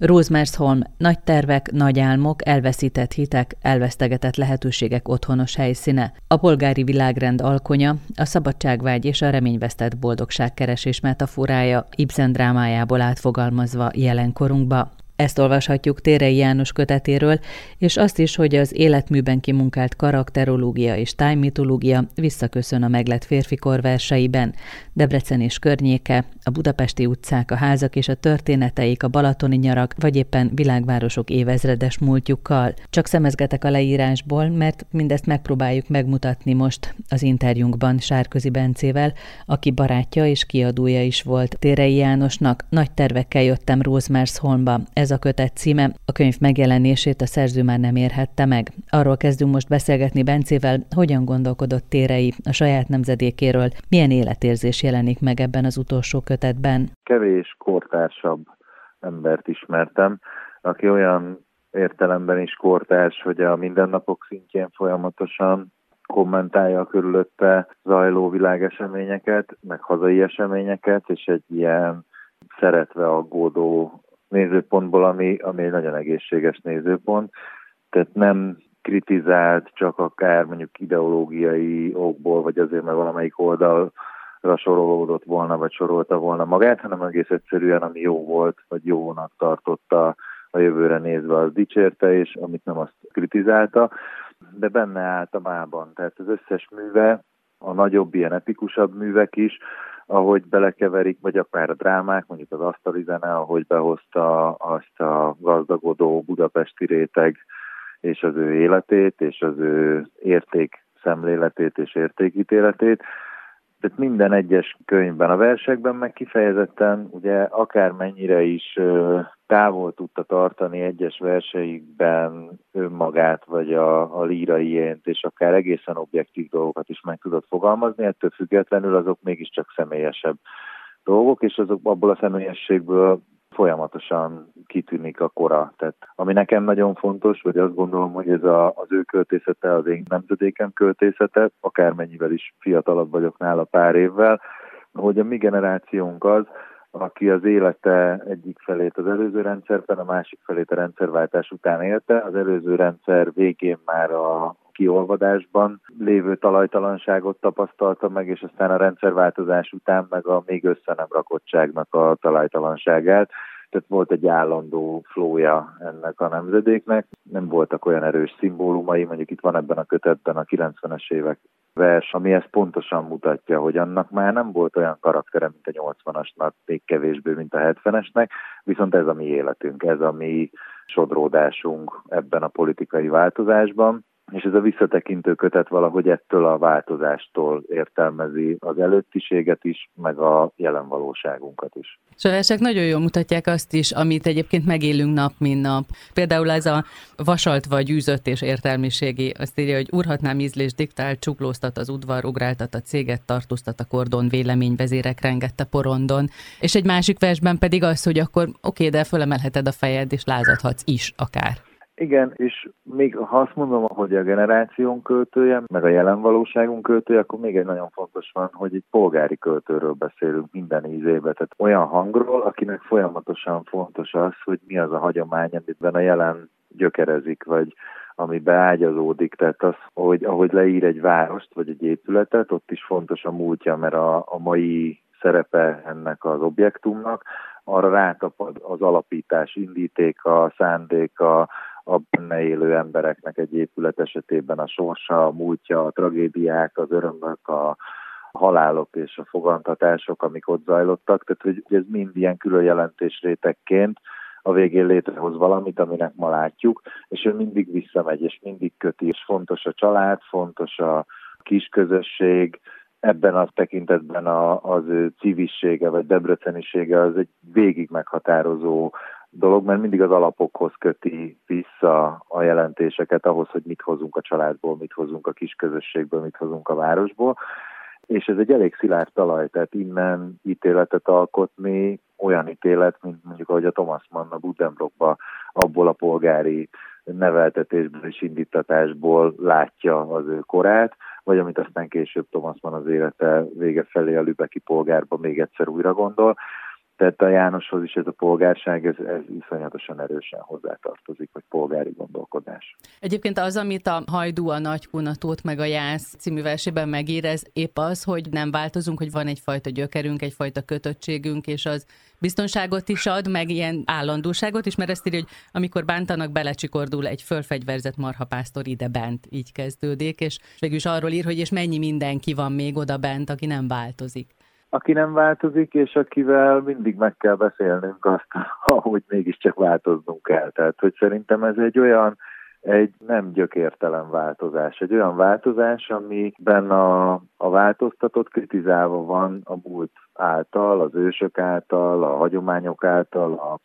Rosemersholm, nagy tervek, nagy álmok, elveszített hitek, elvesztegetett lehetőségek otthonos helyszíne, a polgári világrend alkonya, a szabadságvágy és a reményvesztett boldogságkeresés metaforája Ibsen drámájából átfogalmazva jelenkorunkba. Ezt olvashatjuk Térei János kötetéről, és azt is, hogy az életműben kimunkált karakterológia és tájmitológia visszaköszön a meglett férfikor verseiben. Debrecen és környéke, a budapesti utcák, a házak és a történeteik, a balatoni nyarak, vagy éppen világvárosok évezredes múltjukkal. Csak szemezgetek a leírásból, mert mindezt megpróbáljuk megmutatni most az interjúnkban Sárközi Bencével, aki barátja és kiadója is volt Térei Jánosnak. Nagy tervekkel jöttem Rosemersholmba. Ez ez a kötet címe, a könyv megjelenését a szerző már nem érhette meg. Arról kezdünk most beszélgetni Bencével, hogyan gondolkodott Térei a saját nemzedékéről, milyen életérzés jelenik meg ebben az utolsó kötetben. Kevés kortársabb embert ismertem, aki olyan értelemben is kortárs, hogy a mindennapok szintjén folyamatosan kommentálja a körülötte zajló világeseményeket, meg hazai eseményeket, és egy ilyen szeretve aggódó nézőpontból, ami, ami egy nagyon egészséges nézőpont. Tehát nem kritizált csak akár mondjuk ideológiai okból, vagy azért, mert valamelyik oldalra sorolódott volna, vagy sorolta volna magát, hanem egész egyszerűen, ami jó volt, vagy jónak tartotta a jövőre nézve, az dicsérte, és amit nem azt kritizálta, de benne állt a mában. Tehát az összes műve, a nagyobb, ilyen epikusabb művek is, ahogy belekeverik, vagy akár a drámák, mondjuk az asztali zene, ahogy behozta azt a gazdagodó budapesti réteg és az ő életét, és az ő érték szemléletét és értékítéletét. Tehát minden egyes könyvben, a versekben meg kifejezetten, ugye akármennyire is távol tudta tartani egyes verseikben önmagát, vagy a, a lírai és akár egészen objektív dolgokat is meg tudott fogalmazni, ettől függetlenül azok mégiscsak személyesebb dolgok, és azok abból a személyességből folyamatosan kitűnik a kora. Tehát ami nekem nagyon fontos, vagy azt gondolom, hogy ez a, az ő költészete, az én nemzedékem költészete, akármennyivel is fiatalabb vagyok nála pár évvel, hogy a mi generációnk az, aki az élete egyik felét az előző rendszerben, a másik felét a rendszerváltás után élte. Az előző rendszer végén már a kiolvadásban lévő talajtalanságot tapasztalta meg, és aztán a rendszerváltozás után meg a még össze nem rakottságnak a talajtalanságát tehát volt egy állandó flója ennek a nemzedéknek. Nem voltak olyan erős szimbólumai, mondjuk itt van ebben a kötetben a 90-es évek vers, ami ezt pontosan mutatja, hogy annak már nem volt olyan karaktere, mint a 80-asnak, még kevésbé, mint a 70-esnek, viszont ez a mi életünk, ez a mi sodródásunk ebben a politikai változásban és ez a visszatekintő kötet valahogy ettől a változástól értelmezi az előttiséget is, meg a jelen valóságunkat is. Versek nagyon jól mutatják azt is, amit egyébként megélünk nap, mint nap. Például ez a vasalt vagy űzött és értelmiségi, azt írja, hogy urhatnám ízlés diktál, csuklóztat az udvar, ugráltat a céget, tartóztat a kordon, véleményvezérek rengette porondon. És egy másik versben pedig az, hogy akkor oké, de fölemelheted a fejed, és lázadhatsz is akár. Igen, és még ha azt mondom, hogy a generáción költője, meg a jelen valóságunk költője, akkor még egy nagyon fontos van, hogy egy polgári költőről beszélünk minden ízébe. Tehát olyan hangról, akinek folyamatosan fontos az, hogy mi az a hagyomány, amiben a jelen gyökerezik, vagy ami beágyazódik, tehát az, hogy ahogy leír egy várost, vagy egy épületet, ott is fontos a múltja, mert a, a mai szerepe ennek az objektumnak, arra rátapad az alapítás indítéka, szándéka, a benne élő embereknek egy épület esetében a sorsa, a múltja, a tragédiák, az örömök, a halálok és a fogantatások, amik ott zajlottak, tehát hogy ez mind ilyen külön jelentésrétekként a végén létrehoz valamit, aminek ma látjuk, és ő mindig visszamegy, és mindig köti, és fontos a család, fontos a kisközösség, ebben a tekintetben a, az ő civissége vagy debrecenisége az egy végig meghatározó dolog, mert mindig az alapokhoz köti vissza a jelentéseket, ahhoz, hogy mit hozunk a családból, mit hozunk a kis közösségből, mit hozunk a városból. És ez egy elég szilárd talaj, tehát innen ítéletet alkotni, olyan ítélet, mint mondjuk ahogy a Thomas Mann a Budenbrockba abból a polgári neveltetésből és indítatásból látja az ő korát, vagy amit aztán később Thomas Mann az élete vége felé a Lübeki polgárba még egyszer újra gondol. Tehát a Jánoshoz is ez a polgárság, ez, ez iszonyatosan erősen hozzátartozik, vagy polgári gondolkodás. Egyébként az, amit a Hajdú, a Nagykunatót, meg a Jász című versében megérez, épp az, hogy nem változunk, hogy van egyfajta gyökerünk, egyfajta kötöttségünk, és az biztonságot is ad, meg ilyen állandóságot is, mert ezt írja, hogy amikor bántanak, belecsikordul egy fölfegyverzett marhapásztor ide bent, így kezdődik, és végül arról ír, hogy és mennyi mindenki van még oda bent, aki nem változik aki nem változik, és akivel mindig meg kell beszélnünk azt, hogy mégiscsak változnunk kell. Tehát, hogy szerintem ez egy olyan, egy nem gyökértelen változás, egy olyan változás, amiben a, a változtatott kritizálva van a múlt által, az ősök által, a hagyományok által, a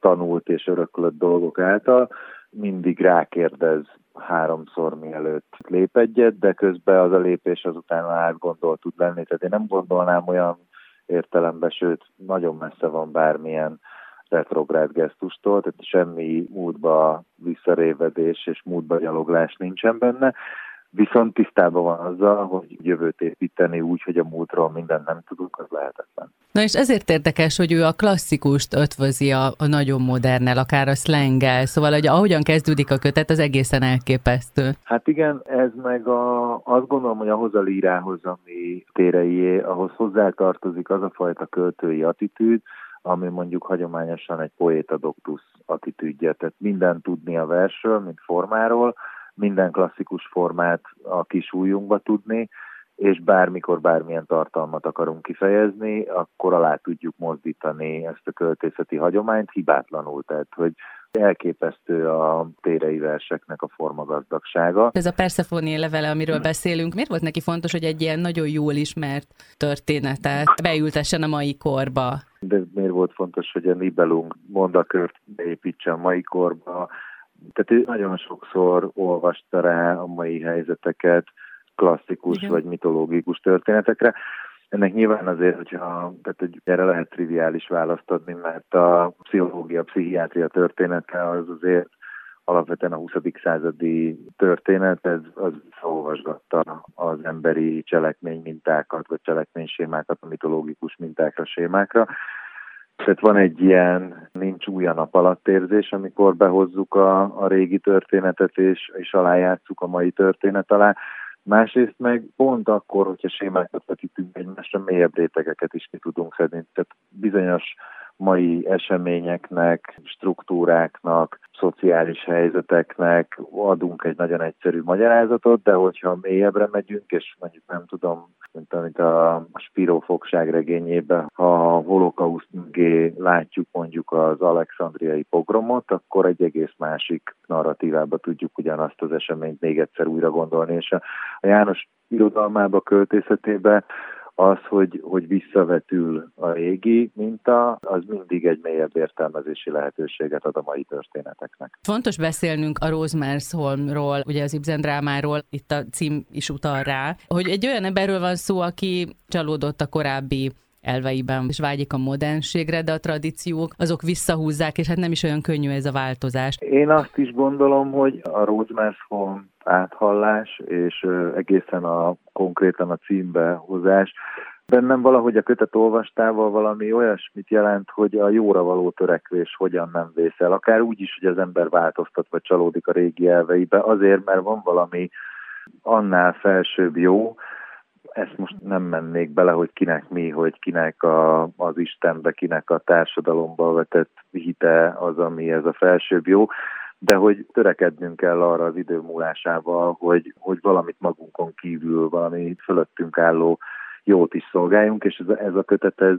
tanult és öröklött dolgok által, mindig rákérdez háromszor mielőtt lép egyet, de közben az a lépés azután átgondolt tud lenni. Tehát én nem gondolnám olyan értelemben, sőt, nagyon messze van bármilyen retrográd gesztustól, tehát semmi múltba visszarévedés és múltba gyaloglás nincsen benne viszont tisztában van azzal, hogy jövőt építeni úgy, hogy a múltról mindent nem tudunk, az lehetetlen. Na és ezért érdekes, hogy ő a klasszikust ötvözi a, a nagyon modernel, akár a slanggel, szóval hogy ahogyan kezdődik a kötet, az egészen elképesztő. Hát igen, ez meg a, azt gondolom, hogy ahhoz a lírához, ami téreié, ahhoz hozzátartozik az a fajta költői attitűd, ami mondjuk hagyományosan egy poéta doktus attitűdje, tehát minden tudni a versről, mint formáról, minden klasszikus formát a kis újunkba tudni, és bármikor bármilyen tartalmat akarunk kifejezni, akkor alá tudjuk mozdítani ezt a költészeti hagyományt hibátlanul. Tehát, hogy elképesztő a térei verseknek a formagazdagsága. Ez a Persephone levele, amiről beszélünk, miért volt neki fontos, hogy egy ilyen nagyon jól ismert történetet beültessen a mai korba? De miért volt fontos, hogy a Nibelung mondakört beépítsen a mai korba, tehát ő nagyon sokszor olvasta rá a mai helyzeteket, klasszikus Igen. vagy mitológikus történetekre. Ennek nyilván azért, hogyha tehát, hogy erre lehet triviális választ adni, mert a pszichológia, a pszichiátria története az azért alapvetően a 20. századi történet, ez az olvasgatta az emberi cselekmény mintákat, vagy cselekménysémákat a mitológikus mintákra, sémákra, tehát van egy ilyen nincs új a nap alatt érzés, amikor behozzuk a, a régi történetet, és, és alájátszuk a mai történet alá. Másrészt meg pont akkor, hogyha sémákat vetítünk egymásra, mélyebb rétegeket is ki tudunk szedni. Tehát bizonyos mai eseményeknek, struktúráknak, szociális helyzeteknek adunk egy nagyon egyszerű magyarázatot, de hogyha mélyebbre megyünk, és mondjuk nem tudom, mint amit a Spiro fogság regényében, ha a holokauszt mögé látjuk mondjuk az alexandriai pogromot, akkor egy egész másik narratívába tudjuk ugyanazt az eseményt még egyszer újra gondolni, és a, János irodalmába, költészetében az, hogy, hogy visszavetül a régi minta, az mindig egy mélyebb értelmezési lehetőséget ad a mai történeteknek. Fontos beszélnünk a Rosemersholmról, ugye az Ibsen drámáról, itt a cím is utal rá, hogy egy olyan emberről van szó, aki csalódott a korábbi elveiben, és vágyik a modernségre, de a tradíciók azok visszahúzzák, és hát nem is olyan könnyű ez a változás. Én azt is gondolom, hogy a Rosemersholm áthallás, és egészen a konkrétan a címbe hozás, bennem valahogy a kötet olvastával valami olyasmit jelent, hogy a jóra való törekvés hogyan nem vészel. Akár úgy is, hogy az ember változtat, vagy csalódik a régi elveibe, azért, mert van valami annál felsőbb jó, ezt most nem mennék bele, hogy kinek mi, hogy kinek a, az Istenbe, kinek a társadalomba vetett hite az, ami ez a felsőbb jó, de hogy törekednünk kell arra az idő múlásával, hogy, hogy valamit magunkon kívül, valami fölöttünk álló jót is szolgáljunk, és ez, ez a kötet ez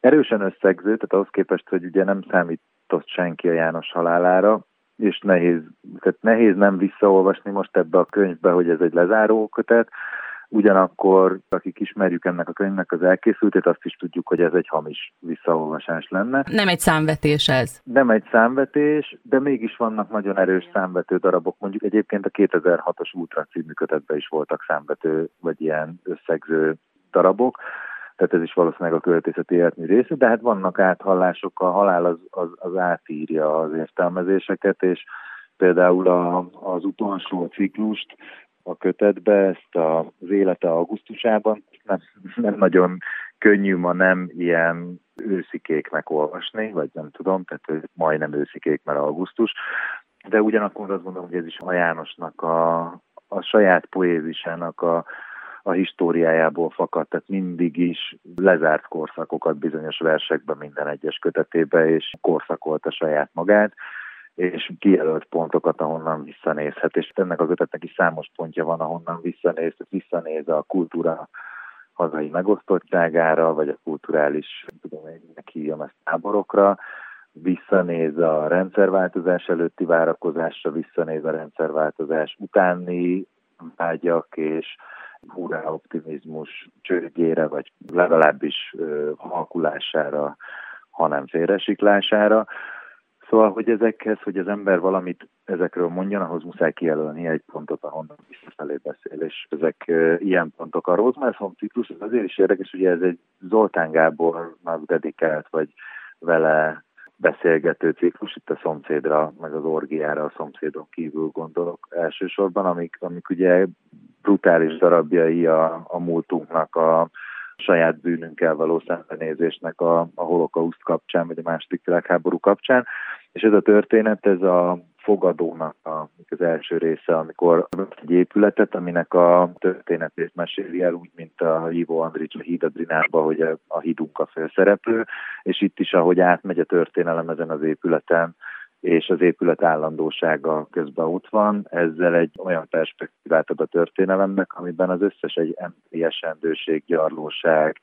erősen összegző, tehát ahhoz képest, hogy ugye nem számított senki a János halálára, és nehéz, tehát nehéz nem visszaolvasni most ebbe a könyvbe, hogy ez egy lezáró kötet, Ugyanakkor, akik ismerjük ennek a könyvnek az elkészültét, azt is tudjuk, hogy ez egy hamis visszaolvasás lenne. Nem egy számvetés ez. Nem egy számvetés, de mégis vannak nagyon erős számvető darabok. Mondjuk egyébként a 2006-os Ultra című kötetben is voltak számvető, vagy ilyen összegző darabok tehát ez is valószínűleg a költészeti életmű része, de hát vannak áthallások, a halál az, az, az átírja az értelmezéseket, és például a, az utolsó ciklust a kötetbe, ezt az élete augusztusában. Nem, nem nagyon könnyű ma nem ilyen őszikéknek olvasni, vagy nem tudom, tehát majdnem őszikék, mert augusztus, de ugyanakkor azt gondolom, hogy ez is a Jánosnak a, a saját poézisának a, a históriájából fakadt, tehát mindig is lezárt korszakokat bizonyos versekben minden egyes kötetébe, és korszakolta saját magát, és kijelölt pontokat, ahonnan visszanézhet, és ennek a kötetnek is számos pontja van, ahonnan visszanéz, visszanéz a kultúra hazai megosztottságára, vagy a kulturális, tudom én, hívjam ezt táborokra, visszanéz a rendszerváltozás előtti várakozásra, visszanéz a rendszerváltozás utáni vágyak és hurrá optimizmus csőgére, vagy legalábbis halkulására, hanem félresiklására. Szóval, hogy ezekhez, hogy az ember valamit ezekről mondjon, ahhoz muszáj kijelölni egy pontot, ahonnan visszafelé beszél, és ezek uh, ilyen pontok. A Rosemary ciklus az azért is érdekes, hogy ez egy Zoltán Gábornak dedikált, vagy vele beszélgető ciklus, itt a szomszédra, meg az orgiára a szomszédon kívül gondolok elsősorban, amik, amik ugye brutális darabjai a, a múltunknak, a saját bűnünkkel való szembenézésnek a, a holokauszt kapcsán, vagy a második világháború kapcsán. És ez a történet, ez a fogadónak a, az első része, amikor egy épületet, aminek a történetét meséli el, úgy, mint a Ivo Andrics a Hídadrinárba, hogy a, a hídunk a főszereplő, és itt is, ahogy átmegy a történelem ezen az épületen, és az épület állandósága közben ott van, ezzel egy olyan perspektívát ad a történelemnek, amiben az összes egy emberi esendőség, gyarlóság,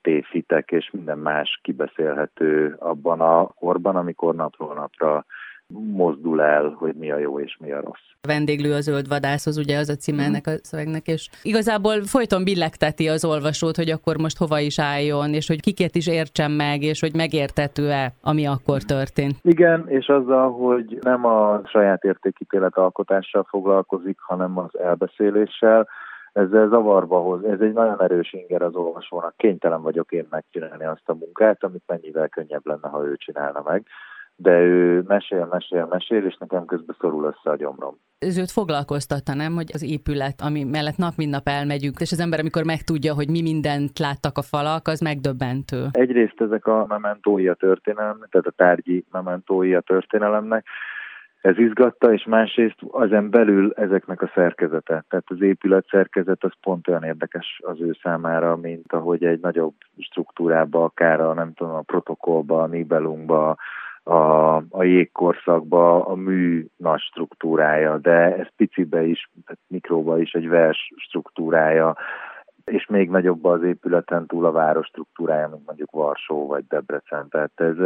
tévhitek és minden más kibeszélhető abban a korban, amikor napról napra mozdul el, hogy mi a jó és mi a rossz. A vendéglő a zöld vadászhoz, ugye az a címe ennek a szövegnek, és igazából folyton billegteti az olvasót, hogy akkor most hova is álljon, és hogy kiket is értsen meg, és hogy megértető-e, ami akkor történt. Igen, és azzal, hogy nem a saját értékítélet alkotással foglalkozik, hanem az elbeszéléssel, ezzel zavarba hoz. Ez egy nagyon erős inger az olvasónak. Kénytelen vagyok én megcsinálni azt a munkát, amit mennyivel könnyebb lenne, ha ő csinálna meg de ő mesél, mesél, mesél, és nekem közben szorul össze a gyomrom. Ez őt foglalkoztatta, nem, hogy az épület, ami mellett nap mint nap elmegyünk, és az ember, amikor megtudja, hogy mi mindent láttak a falak, az megdöbbentő. Egyrészt ezek a mementói a történelemnek, tehát a tárgyi mementói a történelemnek, ez izgatta, és másrészt azen belül ezeknek a szerkezete. Tehát az épület szerkezet az pont olyan érdekes az ő számára, mint ahogy egy nagyobb struktúrába, akár a, nem tudom, a protokollba, a Nibelungba, a, a jégkorszakba a mű nagy struktúrája, de ez picibe is, mikróba is egy vers struktúrája, és még nagyobb az épületen túl a város struktúrája, mint mondjuk Varsó vagy Debrecen. Tehát ez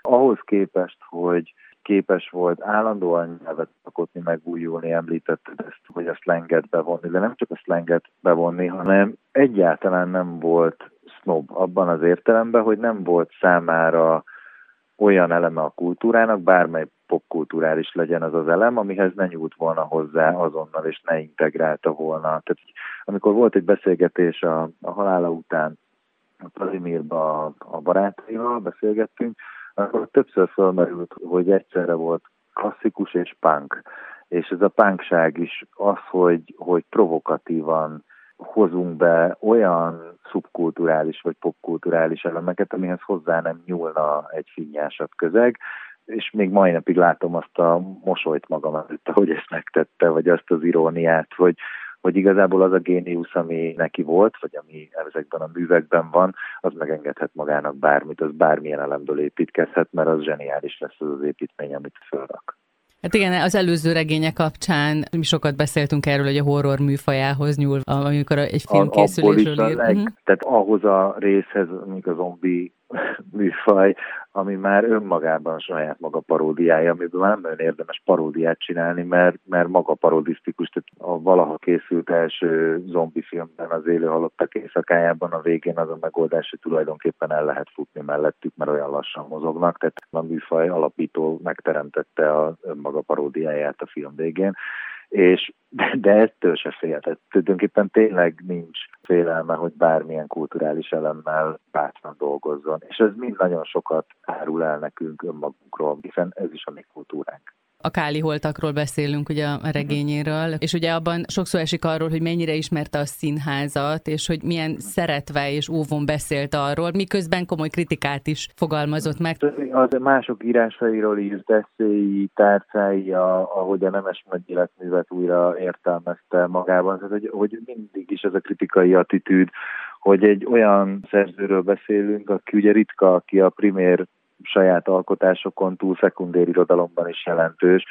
ahhoz képest, hogy képes volt állandóan nyelvet alkotni, megújulni, említetted ezt, hogy a slanget bevonni, de nem csak a slanget bevonni, hanem egyáltalán nem volt snob abban az értelemben, hogy nem volt számára olyan eleme a kultúrának, bármely popkulturális legyen az az elem, amihez ne nyújt volna hozzá azonnal, és ne integrálta volna. Tehát amikor volt egy beszélgetés a, a halála után, a Plazimirba a, a barátaival beszélgettünk, akkor többször felmerült, hogy egyszerre volt klasszikus és punk. És ez a punkság is az, hogy, hogy provokatívan hozunk be olyan szubkulturális vagy popkulturális elemeket, amihez hozzá nem nyúlna egy finnyásabb közeg, és még mai napig látom azt a mosolyt magam előtt, hogy ezt megtette, vagy azt az iróniát, hogy, hogy igazából az a géniusz, ami neki volt, vagy ami ezekben a művekben van, az megengedhet magának bármit, az bármilyen elemből építkezhet, mert az zseniális lesz az az építmény, amit fölrak. Hát igen, az előző regénye kapcsán mi sokat beszéltünk erről, hogy a horror műfajához nyúl, amikor egy film készülésről ír. Leg, uh-huh. Tehát ahhoz a részhez, amik a zombi műfaj, ami már önmagában saját maga paródiája, amiből már nem nagyon érdemes paródiát csinálni, mert, mert maga parodisztikus, tehát a valaha készült első zombi filmben az élő halottak éjszakájában a végén az a megoldás, hogy tulajdonképpen el lehet futni mellettük, mert olyan lassan mozognak, tehát a műfaj alapító megteremtette a önmaga paródiáját a film végén, és de, de ettől se fél. Tehát tulajdonképpen tényleg nincs félelme, hogy bármilyen kulturális elemmel bátran dolgozzon. És ez mind nagyon sokat árul el nekünk önmagunkról, hiszen ez is a mi kultúránk. A Káli holtakról beszélünk ugye a regényéről, és ugye abban sokszor esik arról, hogy mennyire ismerte a színházat, és hogy milyen szeretve és óvon beszélt arról, miközben komoly kritikát is fogalmazott meg. Az mások írásairól írt eszéi, tárcái, a, ahogy a Nemes Nagy életművet újra értelmezte magában, tehát hogy, hogy mindig is ez a kritikai attitűd, hogy egy olyan szerzőről beszélünk, aki ugye ritka, aki a primér saját alkotásokon túl szekundér irodalomban is jelentős.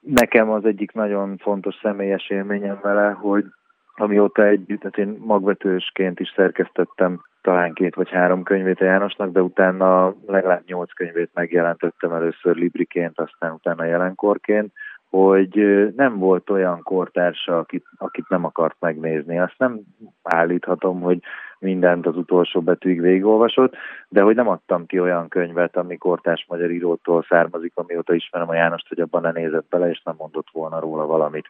Nekem az egyik nagyon fontos személyes élményem vele, hogy amióta együtt, tehát én magvetősként is szerkesztettem talán két vagy három könyvét a Jánosnak, de utána legalább nyolc könyvét megjelentettem először Libriként, aztán utána jelenkorként, hogy nem volt olyan kortársa, akit, akit nem akart megnézni. Azt nem állíthatom, hogy mindent az utolsó betűig végigolvasott, de hogy nem adtam ki olyan könyvet, ami kortárs magyar írótól származik, amióta ismerem a Jánost, hogy abban ne nézett bele, és nem mondott volna róla valamit.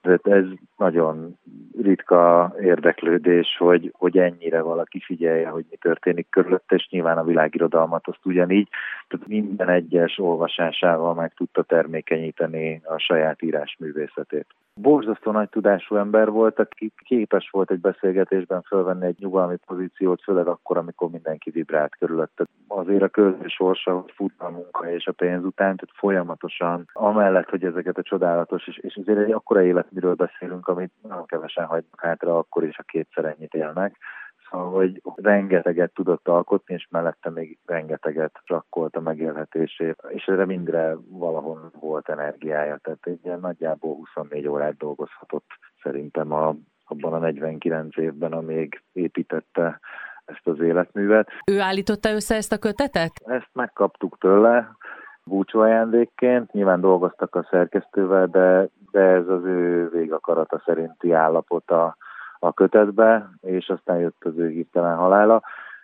Tehát ez nagyon ritka érdeklődés, hogy, hogy ennyire valaki figyelje, hogy mi történik körülötte, és nyilván a világirodalmat azt ugyanígy, tehát minden egyes olvasásával meg tudta termékenyíteni a saját írásművészetét. Borzasztó nagy tudású ember volt, aki képes volt egy beszélgetésben fölvenni egy nyugalmi pozíciót, főleg akkor, amikor mindenki vibrált körülötte. Azért a közös sorsa, hogy fut a munka és a pénz után, tehát folyamatosan, amellett, hogy ezeket a csodálatos, és, és azért egy akkora életműről beszélünk, amit nagyon kevesen hagynak hátra, akkor is a kétszer ennyit élnek. Szóval, hogy rengeteget tudott alkotni, és mellette még rengeteget rakkolt a megélhetését, és erre mindre valahol volt energiája, tehát egy ilyen nagyjából 24 órát dolgozhatott szerintem a, abban a 49 évben, amíg építette ezt az életművet. Ő állította össze ezt a kötetet? Ezt megkaptuk tőle, búcsú ajándékként. Nyilván dolgoztak a szerkesztővel, de, de ez az ő végakarata szerinti állapota a kötetbe, és aztán jött az ő hirtelen halála.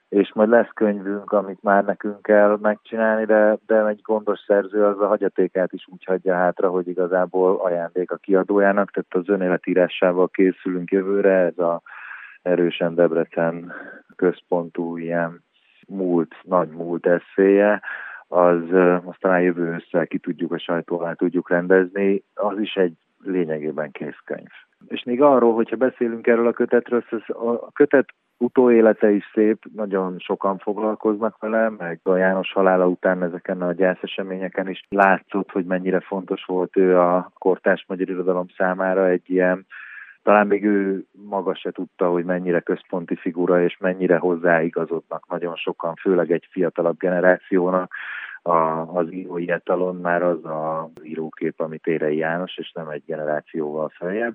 És majd lesz könyvünk, amit már nekünk kell megcsinálni, de, de egy gondos szerző az a hagyatékát is úgy hagyja hátra, hogy igazából ajándék a kiadójának, tehát az önéletírásával készülünk jövőre, ez a erősen Debrecen központú ilyen múlt, nagy múlt eszéje, az azt talán jövő össze ki tudjuk a sajtó tudjuk rendezni, az is egy lényegében kész könyv. És még arról, hogyha beszélünk erről a kötetről, a kötet utóélete is szép, nagyon sokan foglalkoznak vele, meg a János halála után ezeken a gyászeseményeken is látszott, hogy mennyire fontos volt ő a kortás magyar irodalom számára egy ilyen talán még ő maga se tudta, hogy mennyire központi figura, és mennyire hozzáigazodnak nagyon sokan, főleg egy fiatalabb generációnak. A, az írói etalon már az a írókép, amit Érei János, és nem egy generációval feljebb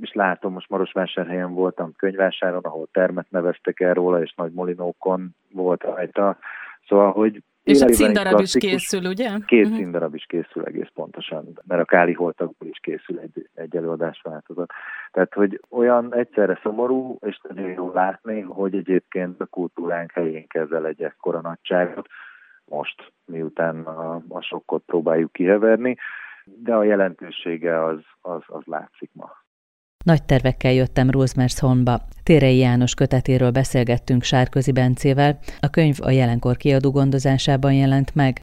és látom, most Marosvásárhelyen voltam könyvásáron, ahol termet neveztek el róla, és nagy molinókon volt rajta. Szóval, hogy és a színdarab is készül, ugye? Két uh-huh. színdarab is készül egész pontosan, mert a Káli holtakból is készül egy, egy előadás változat. Tehát, hogy olyan egyszerre szomorú, és nagyon jó látni, hogy egyébként a kultúránk helyén kezel egy ekkora nagyságot, most, miután a, a sokkot próbáljuk kiheverni, de a jelentősége az, az, az látszik ma. Nagy tervekkel jöttem Rosemersholmba. Térei János kötetéről beszélgettünk Sárközi Bencével. A könyv a jelenkor kiadó gondozásában jelent meg,